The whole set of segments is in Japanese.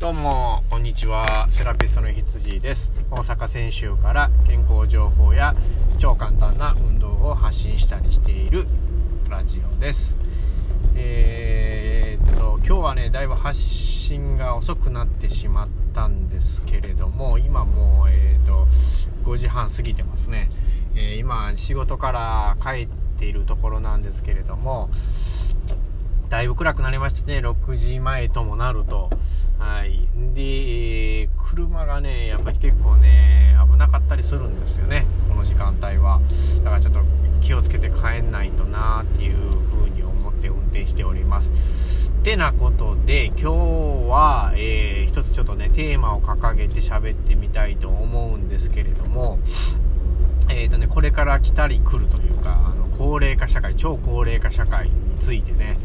どうも、こんにちは。セラピストの羊です。大阪専修から健康情報や超簡単な運動を発信したりしているラジオです。えー、っと、今日はね、だいぶ発信が遅くなってしまったんですけれども、今もう、えー、っと、5時半過ぎてますね。えー、今、仕事から帰っているところなんですけれども、だいぶ暗くなりましてね、6時前ともなると、はい。で、車がね、やっぱり結構ね、危なかったりするんですよね。この時間帯は。だからちょっと気をつけて帰んないとなーっていう風に思って運転しております。ってなことで、今日は、えー、一つちょっとね、テーマを掲げて喋ってみたいと思うんですけれども、えっ、ー、とね、これから来たり来るというか、あの、高齢化社会、超高齢化社会についてね、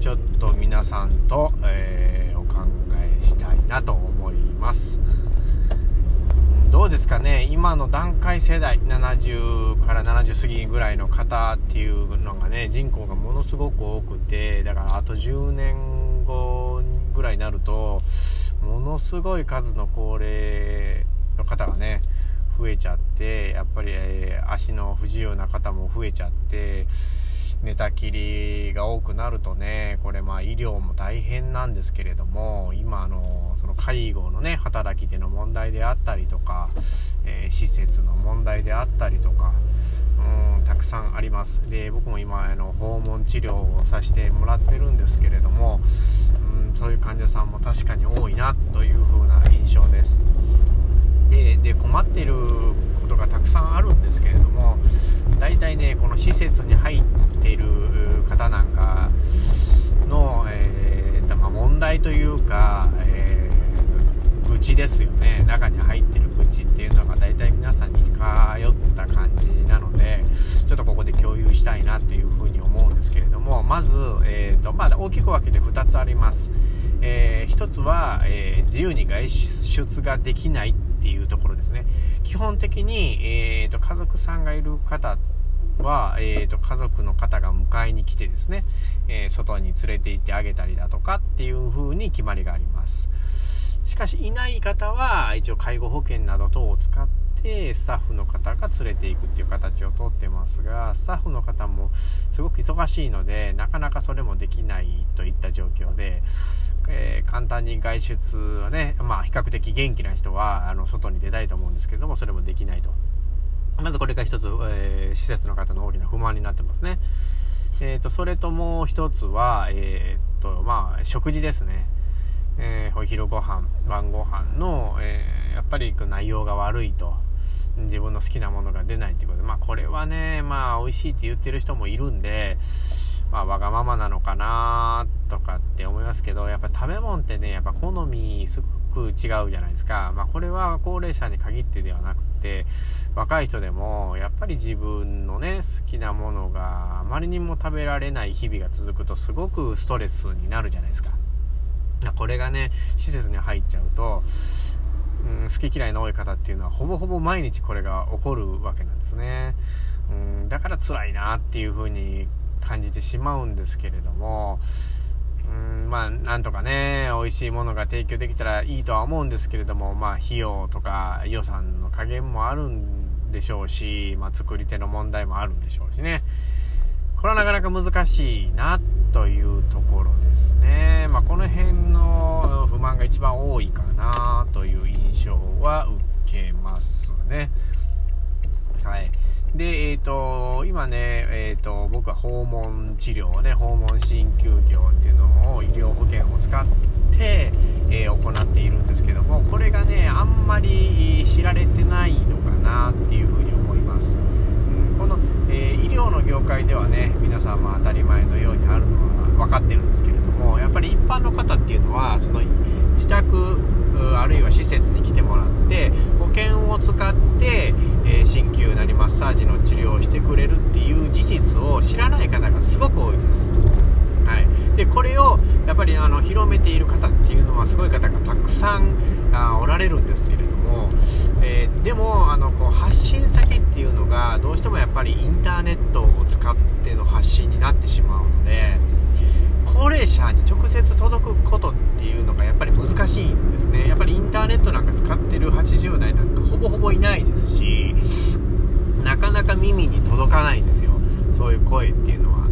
ちょっと皆さんと、えーなと思います。どうですかね？今の段階世代70から70過ぎぐらいの方っていうのがね人口がものすごく多くてだからあと10年後ぐらいになるとものすごい数の高齢の方がね増えちゃってやっぱり、足の不自由な方も増えちゃって寝たきりが多くなるとね、これまあ医療も大変なんですけれども、今あのその介護のね、働き手の問題であったりとか、えー、施設の問題であったりとか、うん、たくさんあります。で、僕も今、あの、訪問治療をさせてもらってるんですけれども、うん、そういう患者さんも確かに多いなという風な印象です。で、で困っていることがたくさんあるんですけれども、大体ね、この施設に入っている方なんかの、えーまあ、問題というか、えー、愚痴ですよね。中に入ってる愚痴っていうのが大体皆さんに通った感じなので、ちょっとここで共有したいなっていうふうに思うんですけれども、まず、えーとまあ、大きく分けて2つあります。えー、1つは、えー、自由に外出ができないっていうところですね。基本的に、えーと、家族さんがいる方は、えーと、家族の方が迎えに来てですね、えー、外に連れて行ってあげたりだとかっていう風に決まりがあります。しかしいない方は一応介護保険など等を使ってスタッフの方が連れていくっていう形をとってますがスタッフの方もすごく忙しいのでなかなかそれもできないといった状況で、えー、簡単に外出はね、まあ比較的元気な人はあの外に出たいと思うんですけれどもそれもできないと。まずこれが一つ、えー、施設の方の大きな不満になってますね。えっ、ー、と、それともう一つは、えっ、と、まあ、食事ですね。えー、お昼ご飯、晩ご飯の、え、やっぱり内容が悪いと。自分の好きなものが出ないっていうことで、まあこれはね、まあ美味しいって言ってる人もいるんで、まあわがままなのかなってとかって思いますけど、やっぱ食べ物ってね、やっぱ好みすごく違うじゃないですか。まあこれは高齢者に限ってではなくて、若い人でもやっぱり自分のね、好きなものがあまりにも食べられない日々が続くとすごくストレスになるじゃないですか。これがね、施設に入っちゃうと、うん、好き嫌いの多い方っていうのはほぼほぼ毎日これが起こるわけなんですね。うん、だから辛いなっていう風に感じてしまうんですけれども、うん、まあ、なんとかね、美味しいものが提供できたらいいとは思うんですけれども、まあ、費用とか予算の加減もあるんでしょうし、まあ、作り手の問題もあるんでしょうしね。これはなかなか難しいなというところですね。まあ、この辺の不満が一番多いかなという印象は受けますね。はい。で、えっ、ー、と、今ね、えっ、ー、と、僕は訪問治療ね、訪問鍼灸業っていうのを医療保険を使って、えー、行っているんですけども、これがね、あんまり知られてないのかなっていうふうに思います。うん、この、え医療の業界ではね、皆さんも当たり前のようにあるのは分かってるんですけれども、やっぱり一般の方っていうのは、その自宅、あるいは施設に来てもらって保険を使って、え鍼灸なりマッサージの治療をしてくれるっていう事実を知らない方がすごく多いです。はい、でこれをやっぱりあの広めている方っていうのはすごい方がたくさんあおられるんですけれども、えー、でもあのこう発信先っていうのがどうしてもやっぱりインターネットを使っての発信になってしまうので高齢者に直接届くことっていうのがやっぱり難しいんですね。やっぱりインターネットなんか使ってる80代なんかほぼほぼいないですしなかなか耳に届かないんですよ。そういう声っていうのは。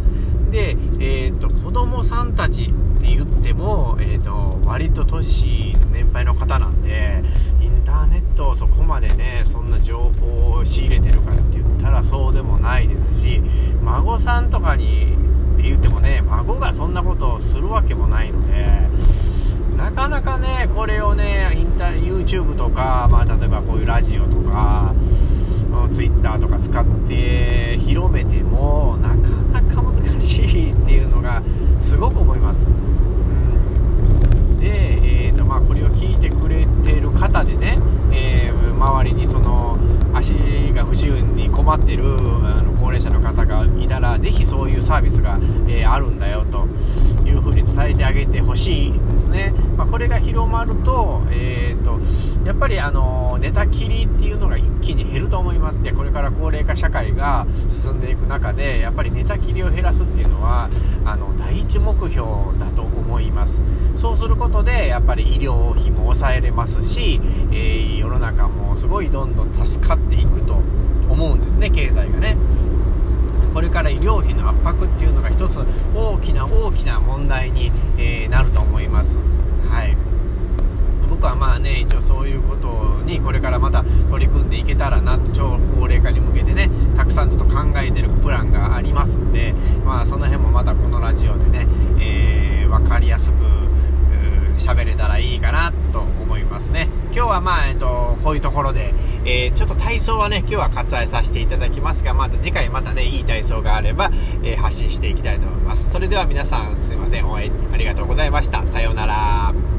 で、えーと、子供さんたちって言っても、えーと、割と年の年配の方なんでインターネットをそこまでねそんな情報を仕入れてるかって言ったらそうでもないですし孫さんとかにって言ってもね孫がそんなことをするわけもないのでなかなかねこれをねインタ YouTube とか、まあ、例えばこういうラジオとか Twitter とか使って広めてもなかなか難しいっていうのがすごく思います。で、えーとまあ、これを聞いてくれてる方でね、えー、周りにその足が不自由に困ってるあの高齢者の方がいたらぜひそういうサービスが、えー、あるんだよというふうに伝えてあげてほしいですね、まあ、これが広まると,、えーと、やっぱりあの寝たきりっていうのが一気に減ると思います。でこれから高齢化社会が進んでいく中でやっぱり寝たきりを減らすっていうのはあの第一目標だと思います。そうすることでやっぱり医療費も抑えれますし、えー、世の中もすごいどんどん助かっていくと思うんですね経済がね。これから医療費の圧迫っていうのが一つ大きな大きな問題に、えー、なると思います。はい。僕はまあね、一応そういうことにこれからまた取り組んでいけたらなと、超高齢化に向けてね、たくさんちょっと考えてるプランがありますんで、まあその辺もまたこのラジオでね、えー、わかりやすく喋れたらいいかなと思いますね。今日はまあ、えっと、こういうところで、えー、ちょっと体操はね、今日は割愛させていただきますが、また次回またね、いい体操があれば、えー、発信していきたいと思います。それでは皆さん、すいません、応援ありがとうございました。さようなら。